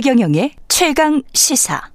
최경영의 최강 시사.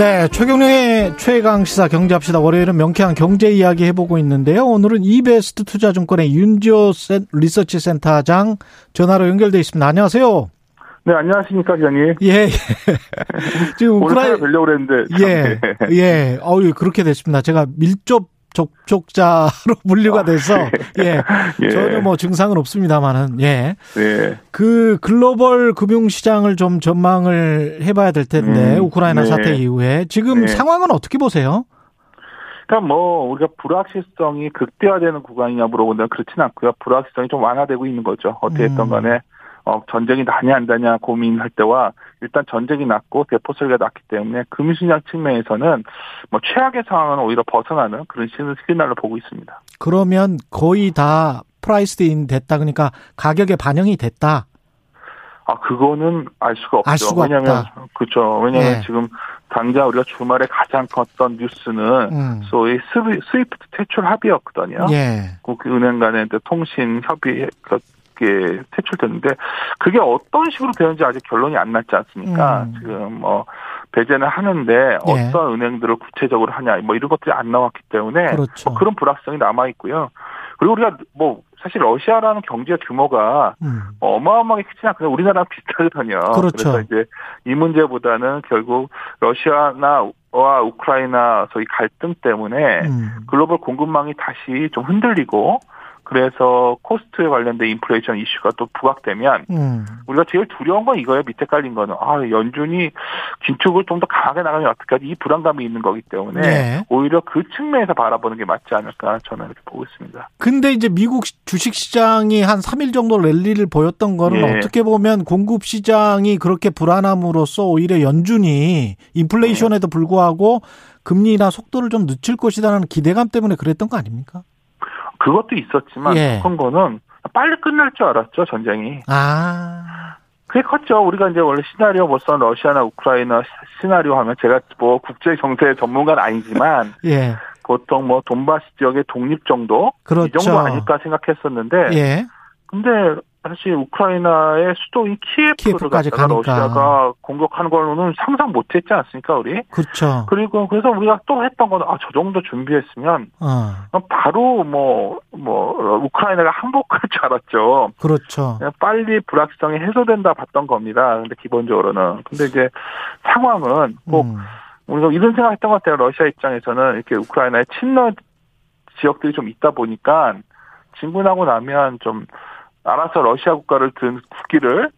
네, 최경영의 최강 시사 경제합시다. 월요일은 명쾌한 경제 이야기 해보고 있는데요. 오늘은 이베스트 투자증권의 윤지호 리서치 센터장 전화로 연결돼 있습니다. 안녕하세요. 네, 안녕하십니까, 기자님. 예, 예. 지금 우크라이나 뵈려고 그랬는데. 예, 예. 어유 그렇게 됐습니다. 제가 밀접 접촉자로 분류가 돼서 예, 예. 전혀 뭐 증상은 없습니다만은 예. 예. 그 글로벌 금융 시장을 좀 전망을 해봐야 될 텐데 음, 우크라이나 네. 사태 이후에 지금 네. 상황은 어떻게 보세요? 그러니까 뭐 우리가 불확실성이 극대화되는 구간이냐 물어본다면 그렇지는 않고요. 불확실성이 좀 완화되고 있는 거죠. 어떻게 했던 음. 간에 어, 전쟁이 나냐 안 나냐 고민할 때와 일단 전쟁이 났고 대포 소리가 났기 때문에 금융시장 측면에서는 뭐 최악의 상황은 오히려 벗어나는 그런 시그널을 보고 있습니다. 그러면 거의 다 price in 됐다 그러니까 가격에 반영이 됐다. 아 그거는 알 수가 없죠. 알 수가 왜냐하면. 그렇죠. 왜냐하면 네. 지금 당장 우리가 주말에 가장 컸던 뉴스는 음. 소위 스위프트 퇴출 합의였거든요. 예. 그 은행 간의 통신 협의 그게 퇴출됐는데 그게 어떤 식으로 되는지 아직 결론이 안 났지 않습니까? 음. 지금 뭐 배제는 하는데 네. 어떤 은행들을 구체적으로 하냐 뭐 이런 것들이 안 나왔기 때문에 그렇죠. 뭐 그런 불확성이 남아 있고요. 그리고 우리가 뭐 사실 러시아라는 경제 규모가 음. 어마어마하게 크지 않거든요. 우리나라랑 비슷하거든요. 그렇죠. 그래서 이제 이 문제보다는 결국 러시아나 와 우크라이나 소위 갈등 때문에 음. 글로벌 공급망이 다시 좀 흔들리고 그래서 코스트에 관련된 인플레이션 이슈가 또 부각되면 음. 우리가 제일 두려운 건 이거예요. 밑에 깔린 거는 아 연준이 긴축을 좀 더 강하게 나가면 어떡하지 이 불안감이 있는 거기 때문에 네. 오히려 그 측면에서 바라보는 게 맞지 않을까 저는 이렇게 보고 있습니다. 근데 이제 미국 주식 시장이 한 3일 정도 랠리를 보였던 거는 네. 어떻게 보면 공급 시장이 그렇게 불안함으로써 오히려 연준이 인플레이션에도 네. 불구하고 금리나 속도를 좀 늦출 것이라는 기대감 때문에 그랬던 거 아닙니까? 그것도 있었지만 예. 큰 거는 빨리 끝날 줄 알았죠 전쟁이. 아. 그게 컸죠. 우리가 이제 원래 시나리오 벌써 러시아나 우크라이나 시나리오 하면 제가 뭐 국제 정세 전문가는 아니지만 예. 보통 뭐 돈바스 지역의 독립 정도 그렇죠. 이 정도 아닐까 생각했었는데 예. 근데 사실 우크라이나의 수도인 갖다가 러시아가 공격하는 걸로는 상상 못했지 않습니까 우리? 그렇죠. 그리고 그래서 우리가 또 했던 건 아 저 정도 준비했으면 어. 바로 뭐뭐 뭐 우크라이나가 항복할 줄 알았죠. 그렇죠. 빨리 불확실성이 해소된다 봤던 겁니다. 근데 기본적으로는 근데 이제 상황은 꼭 음. 우리가 이런 생각했던 것 같아요. 러시아 입장에서는 이렇게 우크라이나의 친러 지역들이 좀 있다 보니까 진군하고 나면 좀 알아서 러시아 국가를 든 국기를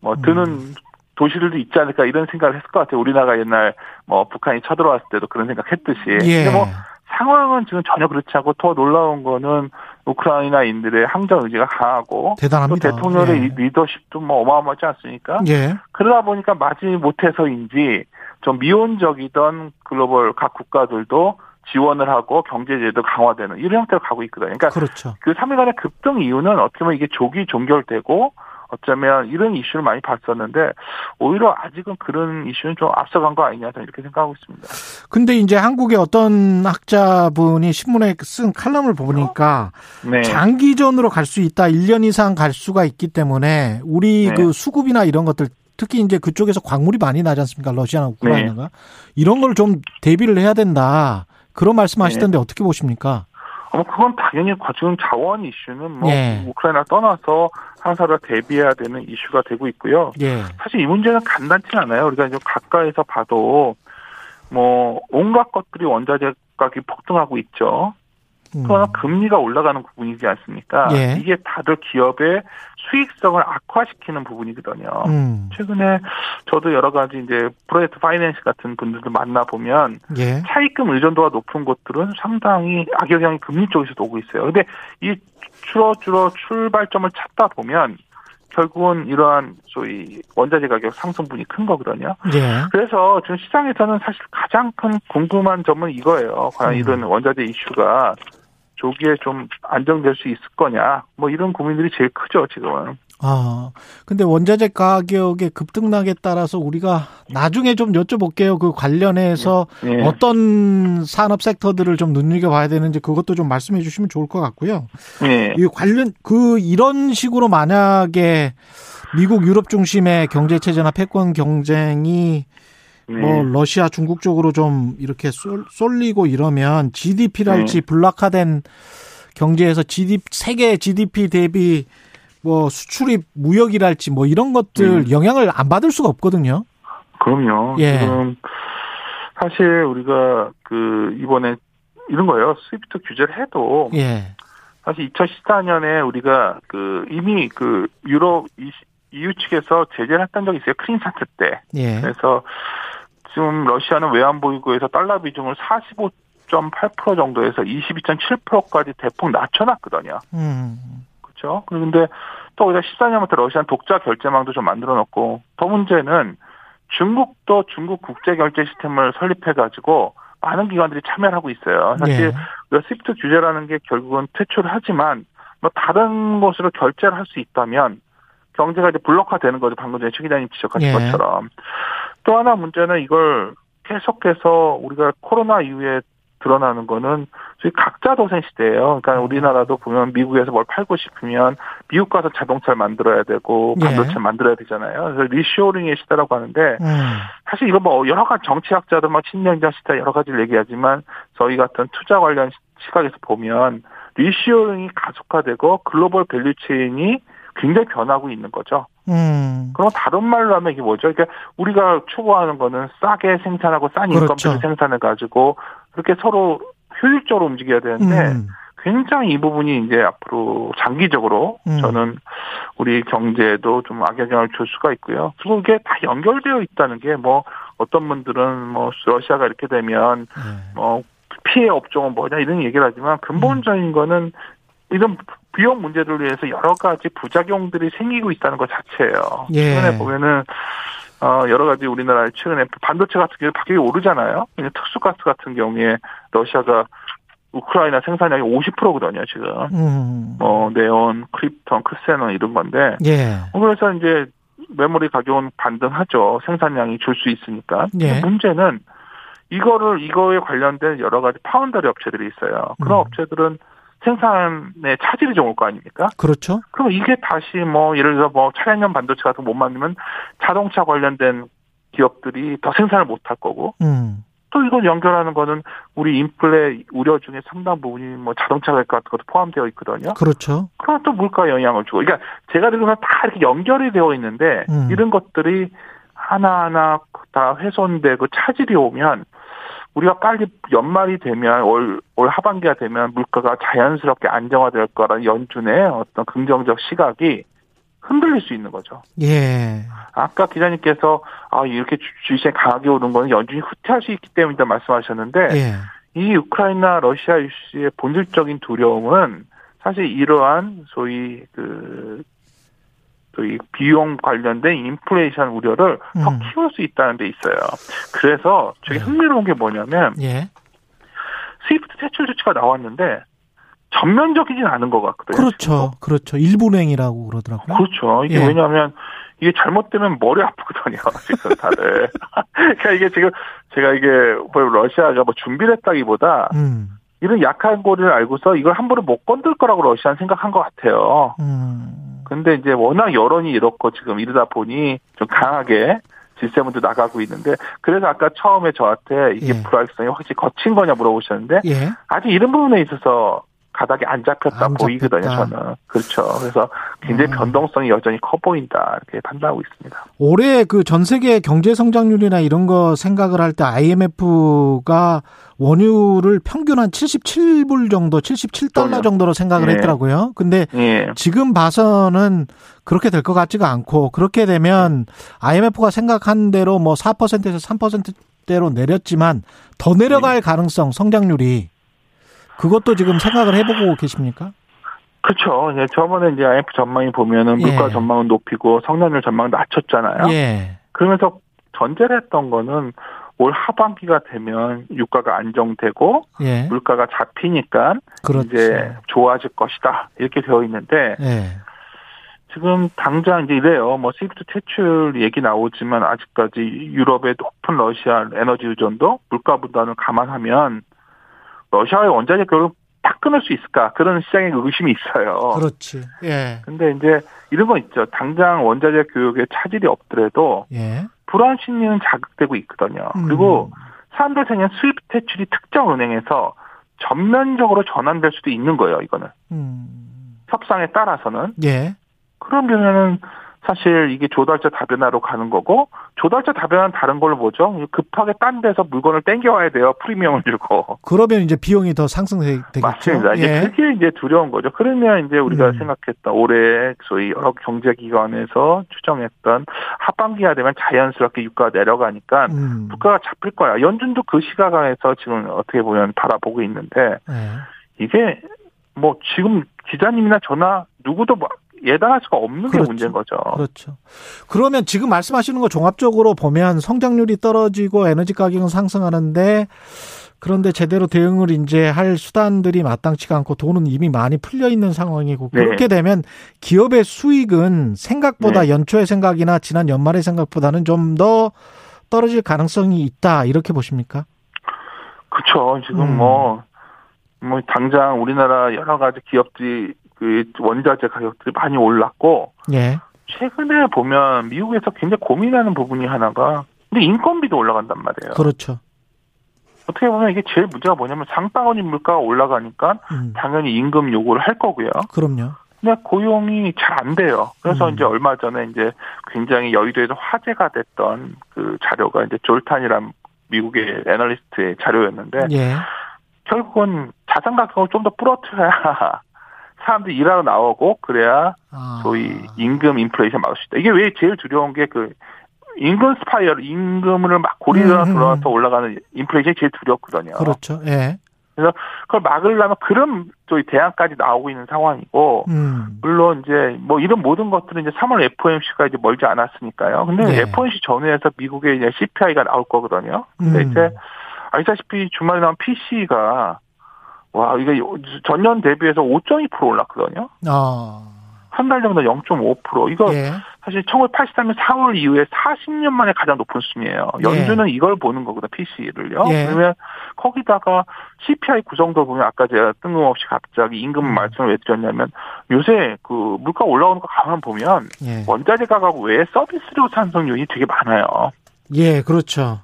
뭐 드는 음. 도시들도 있지 않을까 이런 생각을 했을 것 같아요. 우리나라가 옛날 뭐 북한이 쳐들어왔을 때도 그런 생각했듯이. 예. 근데 뭐 상황은 지금 전혀 그렇지 않고 더 놀라운 거는 우크라이나인들의 항전 의지가 강하고 대단합니다. 또 대통령의 예. 리더십도 뭐 어마어마하지 않습니까? 예. 그러다 보니까 마지 못해서인지 좀 미온적이던 글로벌 각 국가들도 지원을 하고 경제제도 강화되는 이런 형태로 가고 있거든요. 그러니까 그렇죠. 그 3일간의 급등 이유는 어떻게 보면 이게 조기 종결되고 어쩌면 이런 이슈를 많이 봤었는데 오히려 아직은 그런 이슈는 좀 앞서간 거 아니냐 저는 이렇게 생각하고 있습니다. 근데 이제 한국의 어떤 학자분이 신문에 쓴 칼럼을 보니까 네. 장기전으로 갈 수 있다. 1년 이상 갈 수가 있기 때문에 우리 네. 그 수급이나 이런 것들 특히 이제 그쪽에서 광물이 많이 나지 않습니까? 러시아나 우크라이나가. 네. 이런 걸 좀 대비를 해야 된다. 그런 말씀하시던데 네. 어떻게 보십니까? 어, 그건 당연히 지금 자원 이슈는 뭐 예. 우크라이나 떠나서 항사를 대비해야 되는 이슈가 되고 있고요. 예. 사실 이 문제는 간단치 않아요. 우리가 이제 가까이서 봐도 뭐 온갖 것들이 원자재 가격이 폭등하고 있죠. 그러나 음. 금리가 올라가는 부분이지 않습니까? 예. 이게 다들 기업의 수익성을 악화시키는 부분이거든요. 음. 최근에 저도 여러 가지 이제 프로젝트 파이낸스 같은 분들도 만나 보면 예. 차입금 의존도가 높은 곳들은 상당히 악영향이 금리 쪽에서도 오고 있어요. 근데 이 줄어 줄어 출발점을 찾다 보면 결국은 이러한 소위 원자재 가격 상승분이 큰 거거든요. 예. 그래서 지금 시장에서는 사실 가장 큰 궁금한 점은 이거예요. 과연 음. 이런 원자재 이슈가 조기에 좀 안정될 수 있을 거냐 뭐 이런 고민들이 제일 크죠 지금은. 아 근데 원자재 가격의 급등락에 따라서 우리가 나중에 좀 여쭤볼게요. 그 관련해서 네. 어떤 산업 섹터들을 좀 눈여겨 봐야 되는지 그것도 좀 말씀해 주시면 좋을 것 같고요. 네. 이 관련 그 이런 식으로 만약에 미국 유럽 중심의 경제 체제나 패권 경쟁이 네. 뭐 러시아 중국 쪽으로 좀 이렇게 쏠리고 이러면 GDP랄지 네. 블락화된 경제에서 GDP 세계 GDP 대비 뭐 수출입 무역이랄지 뭐 이런 것들 음. 영향을 안 받을 수가 없거든요. 그럼요. 예. 지금 사실 우리가 그 이번에 이런 거예요. 스위프트 규제를 해도 예. 사실 2014년에 우리가 그 이미 그 유럽 EU 측에서 제재를 했던 적이 있어요. 크림 사태 때. 예. 그래서 지금 러시아는 외환보유고에서 달러 비중을 45.8% 정도에서 22.7%까지 대폭 낮춰놨거든요. 음. 그렇죠. 그런데 또 우리가 14년부터 러시아는 독자 결제망도 좀 만들어 놓고 더 문제는 중국도 중국 국제 결제 시스템을 설립해 가지고 많은 기관들이 참여를 하고 있어요. 사실 네. 스위프트 규제라는 게 결국은 퇴출을 하지만 뭐 다른 곳으로 결제를 할 수 있다면 경제가 이제 블록화되는 거죠. 방금 전에 최 기자님 지적하신 예. 것처럼. 또 하나 문제는 이걸 계속해서 우리가 코로나 이후에 드러나는 거는 저희 각자 도생 시대예요. 그러니까 음. 우리나라도 보면 미국에서 뭘 팔고 싶으면 미국 가서 자동차를 만들어야 되고 예. 반도체 예. 만들어야 되잖아요. 그래서 리쇼링의 시대라고 하는데 음. 사실 이거 뭐 여러 가지 정치학자들 막 친명자 시대 여러 가지를 얘기하지만 저희 같은 투자 관련 시각에서 보면 reshoring이 가속화되고 global value chain이 굉장히 변하고 있는 거죠. 음. 그럼 다른 말로 하면 이게 뭐죠? 그러니까 우리가 추구하는 거는 싸게 생산하고 싼 인건비를 그렇죠. 생산해 가지고 그렇게 서로 효율적으로 움직여야 되는데 음. 굉장히 이 부분이 이제 앞으로 장기적으로 음. 저는 우리 경제에도 좀 악영향을 줄 수가 있고요. 그리고 이게 다 연결되어 있다는 게 뭐 어떤 분들은 뭐 러시아가 이렇게 되면 네. 뭐 피해 업종은 뭐냐 이런 얘기를 하지만 근본적인 음. 거는 이런 비용 문제를 위해서 여러 가지 부작용들이 생기고 있다는 것 자체예요. 예. 최근에 보면은 어 여러 가지 우리나라 최근에 반도체 같은 경우 가격이 오르잖아요. 특수가스 같은 경우에 러시아가 우크라이나 생산량이 50%거든요, 지금. 음. 뭐, 네온, 크립톤, 크세논 이런 건데. 예. 그래서 이제 메모리 가격은 반등하죠. 생산량이 줄 수 있으니까. 예. 문제는 이거를, 이거에 관련된 여러 가지 파운더리 업체들이 있어요. 그런 음. 업체들은 생산에 차질이 좀 올 거 아닙니까? 그렇죠. 그럼 이게 다시 뭐 예를 들어 뭐 차량용 반도체 같은 거 못 만들면 자동차 관련된 기업들이 더 생산을 못 할 거고. 음. 또 이걸 연결하는 거는 우리 인플레 우려 중에 상당 부분이 뭐 자동차 가격 같은 것도 포함되어 있거든요. 그렇죠. 그럼 또 물가 영향을 주고. 그러니까 제가 들으면 다 이렇게 연결이 되어 있는데 음. 이런 것들이 하나하나 다 훼손되고 차질이 오면 우리가 빨리 연말이 되면 올, 올 하반기가 되면 물가가 자연스럽게 안정화될 거라는 연준의 어떤 긍정적 시각이 흔들릴 수 있는 거죠. 예. 아까 기자님께서 아 이렇게 주식이 강하게 오른 거는 연준이 후퇴할 수 있기 때문이다 말씀하셨는데 예. 이 우크라이나 러시아 이슈의 본질적인 두려움은 사실 이러한 소위 그 또 이 비용 관련된 인플레이션 우려를 음. 더 키울 수 있다는 데 있어요. 그래서 되게 네. 흥미로운 게 뭐냐면 예. 스위프트 퇴출 조치가 나왔는데 전면적이진 않은 것 같거든요. 그렇죠. 지금. 그렇죠. 일부행이라고 그러더라고요. 그렇죠. 이게 예. 왜냐하면 이게 잘못되면 머리 아프거든요. 지금 다들. 그러니까 이게 지금 제가 이게 뭐 러시아가 뭐 준비를 했다기보다 음. 이런 약한 고리를 알고서 이걸 함부로 못 건들 거라고 러시아는 생각한 것 같아요. 음. 근데 이제 워낙 여론이 이렇고 지금 이러다 보니 좀 강하게 질세문도 나가고 있는데 그래서 아까 처음에 저한테 이게 예. 불확실성이 확실히 거친 거냐 물어보셨는데 예. 아직 이런 부분에 있어서 가닥이 안 잡혔다 안 보이거든요, 저는. 그렇죠. 그래서 굉장히 음. 변동성이 여전히 커 보인다, 이렇게 판단하고 있습니다. 올해 그 전 세계 경제 성장률이나 이런 거 생각을 할 때 IMF가 원유를 평균 한 77불 정도, 77달러 정도로 생각을 예. 했더라고요. 근데 예. 지금 봐서는 그렇게 될 것 같지가 않고 그렇게 되면 IMF가 생각한 대로 뭐 4%에서 3%대로 내렸지만 더 내려갈 예. 가능성, 성장률이 그것도 지금 생각을 해보고 계십니까? 그렇죠. 예, 저번에 이제 IMF 전망이 보면은 예. 물가 전망은 높이고 성장률 전망 낮췄잖아요. 예. 그러면서 전제를 했던 거는 올 하반기가 되면 유가가 안정되고 예. 물가가 잡히니까 그렇죠. 이제 좋아질 것이다 이렇게 되어 있는데 예. 지금 당장 이제 이래요. 뭐 스위프트 퇴출 얘기 나오지만 아직까지 유럽의 높은 러시아 에너지 의존도 물가 부담을 감안하면 러시아의 원자재 교육을 딱 끊을 수 있을까 그런 시장의 의심이 있어요. 그렇지. 예. 근데 이제 이런 거 있죠. 당장 원자재 교육에 차질이 없더라도 예. 불안 심리는 자극되고 있거든요. 음. 그리고 사람들 생각엔 수입 퇴출이 특정 은행에서 전면적으로 전환될 수도 있는 거예요. 이거는 음. 협상에 따라서는. 예. 그러면은 사실 이게 조달자 다변화로 가는 거고 조달자 다변화는 다른 걸로 보죠. 급하게 딴 데서 물건을 땡겨와야 돼요. 프리미엄을 주고. 그러면 이제 비용이 더 상승되겠죠. 맞습니다. 이제 예. 그게 이제 두려운 거죠. 그러면 이제 우리가 음. 생각했던 올해 소위 여러 경제기관에서 추정했던 하반기가 되면 자연스럽게 유가가 내려가니까 음. 물가가 잡힐 거야. 연준도 그 시각에서 지금 어떻게 보면 바라보고 있는데 예. 이게 뭐 지금 기자님이나 저나 누구도 예단할 수가 없는 그렇죠. 게 문제인 거죠. 그렇죠. 그러면 지금 말씀하시는 거 종합적으로 보면 성장률이 떨어지고 에너지 가격은 상승하는데 그런데 제대로 대응을 이제 할 수단들이 마땅치가 않고 돈은 이미 많이 풀려 있는 상황이고 네. 그렇게 되면 기업의 수익은 생각보다 네. 연초의 생각이나 지난 연말의 생각보다는 좀 더 떨어질 가능성이 있다 이렇게 보십니까? 그렇죠. 지금 음. 뭐뭐 뭐 당장 우리나라 여러 가지 기업들이 그 원자재 가격들이 많이 올랐고 예. 최근에 보면 미국에서 굉장히 고민하는 부분이 하나가 근데 인건비도 올라간단 말이에요. 그렇죠. 어떻게 보면 이게 제일 문제가 뭐냐면 장바구니 물가가 올라가니까 음. 당연히 임금 요구를 할 거고요. 그럼요. 근데 고용이 잘 안 돼요. 그래서 음. 이제 얼마 전에 이제 굉장히 여의도에서 화제가 됐던 그 자료가 이제 졸탄이란 미국의 애널리스트의 자료였는데 예. 결국은 자산 가격을 좀더 부러뜨려야 사람들이 일하러 나오고 그래야 아. 소위 임금 인플레이션 막을 수 있다. 이게 왜 제일 두려운 게 그 임금 spiral, 임금을 막 고리가 음, 돌아서 음. 올라가는 인플레이션이 제일 두렵거든요. 그렇죠. 예. 그래서 그걸 막으려면 그런 저희 대안까지 나오고 있는 상황이고 음. 물론 이제 뭐 이런 모든 것들은 이제 3월 FOMC가 이제 멀지 않았으니까요. 근데 네. FOMC 전후에서 미국의 이제 CPI가 나올 거거든요. 근데 음. 이제 아시다시피 주말에 나온 PC가 와, 이게 전년 대비해서 5.2% 올랐거든요. 아. 한달 정도 0.5%. 이거 예. 사실 1983년 4월 이후에 40년 만에 가장 높은 수준이에요. 예. 연준은 예. 이걸 보는 거거든, PC를요. 예. 그러면 거기다가 CPI 구성도 보면 아까 제가 뜬금없이 갑자기 임금 음. 말씀을 왜 드렸냐면 요새 그 물가 올라오는 거 가만 보면 예. 원자재 가격 외에 서비스료 산성률이 되게 많아요. 예, 그렇죠.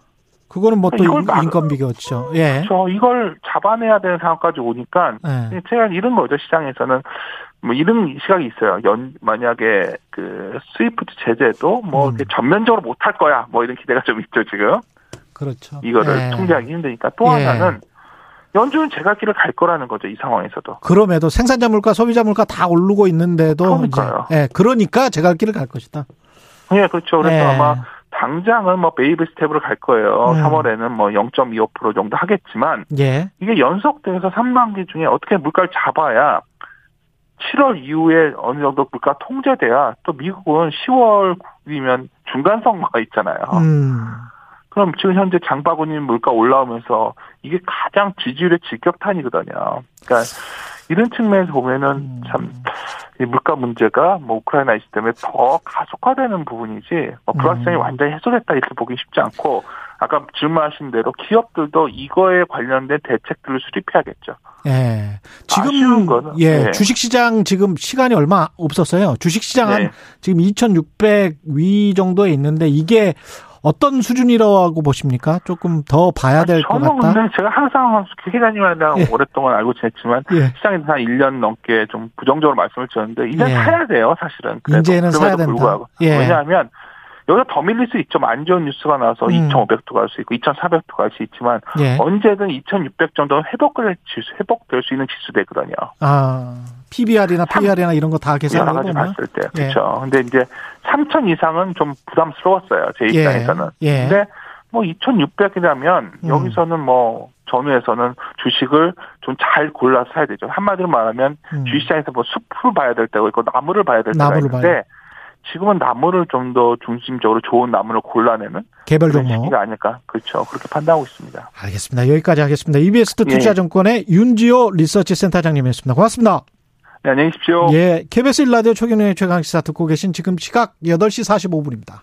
그거는 뭐 또 인건비겠죠. 예. 그렇죠. 이걸 잡아내야 되는 상황까지 오니까 예. 제가 이런 거죠. 시장에서는 뭐 이런 시각이 있어요. 연 만약에 그 스위프트 제재도 뭐 음. 전면적으로 못 할 거야. 뭐 이런 기대가 좀 있죠 지금. 그렇죠. 이거를 예. 통제하기 힘드니까 또 예. 하나는 연준은 제갈길을 갈 거라는 거죠 이 상황에서도. 그럼에도 생산자 물가, 소비자 물가 다 오르고 있는데도 그러니까요. 이제, 예, 그러니까 제갈길을 갈 것이다. 예, 그렇죠. 그래서 예. 아마 당장은 뭐 baby step으로 갈 거예요. 음. 3월에는 뭐 0.25% 정도 하겠지만 예. 이게 연속돼서 상반기 중에 어떻게 물가를 잡아야 7월 이후에 어느 정도 물가 통제돼야 또 미국은 10월 9일이면 중간 선거가 있잖아요. 음. 그럼 지금 현재 장바구니 물가 올라오면서 이게 가장 지지율의 직격탄이거든요. 그러니까 이런 측면에서 보면은 음. 참 물가 문제가 뭐 우크라이나 이슈 때문에 더 가속화되는 부분이지 뭐 불확실성이 음. 완전히 해소됐다 이렇게 보기 쉽지 않고 아까 질문하신 대로 기업들도 이거에 관련된 대책들을 수립해야겠죠. 예. 지금 예, 네. 주식 시장 지금 시간이 얼마 없었어요. 주식 시장 한 네. 지금 2,600 위 정도에 있는데 이게 어떤 수준이라고 보십니까? 조금 더 봐야 될 것 같다. 저는 근데 제가 항상 기자님이랑 예. 오랫동안 알고 지냈지만 예. 시장에서 한 1년 넘게 좀 부정적으로 말씀을 드렸는데 이제 예. 사야 돼요, 사실은. 이제는 사야 된다. 불구하고. 예. 왜냐하면 여기가 더 밀릴 수 있죠. 안 좋은 뉴스가 나와서 음. 2,500도 갈 수 있고 2,400도 갈 수 있지만 예. 언제든 2,600 정도는 회복될 지수, 회복될 수 있는 지수 되거든요. 아. PBR이나 PR이나 이런 거 다 계산하고 가지 봤을 때 그렇죠. 예. 근데 이제 3천 이상은 좀 부담스러웠어요 제 예. 입장에서는. 예. 근데 뭐 2,600이라면 음. 여기서는 뭐 전후에서는 주식을 좀 잘 골라서 사야 되죠. 한마디로 말하면 음. 주식시장에서 뭐 숲을 봐야 될 때가 있고 나무를 봐야 될 때가 있는데 지금은 나무를 좀 더 중심적으로 좋은 나무를 골라내는 개별 종목 시기가 아닐까 그렇죠 그렇게 판단하고 있습니다. 알겠습니다. 여기까지 하겠습니다. EBS 투자증권의 예. 윤지호 리서치 센터장님이었습니다. 고맙습니다. 네, 안녕히 계십시오. 예, KBS 1라디오 초경영의 최강시사 듣고 계신 지금 시각 8시 45분입니다.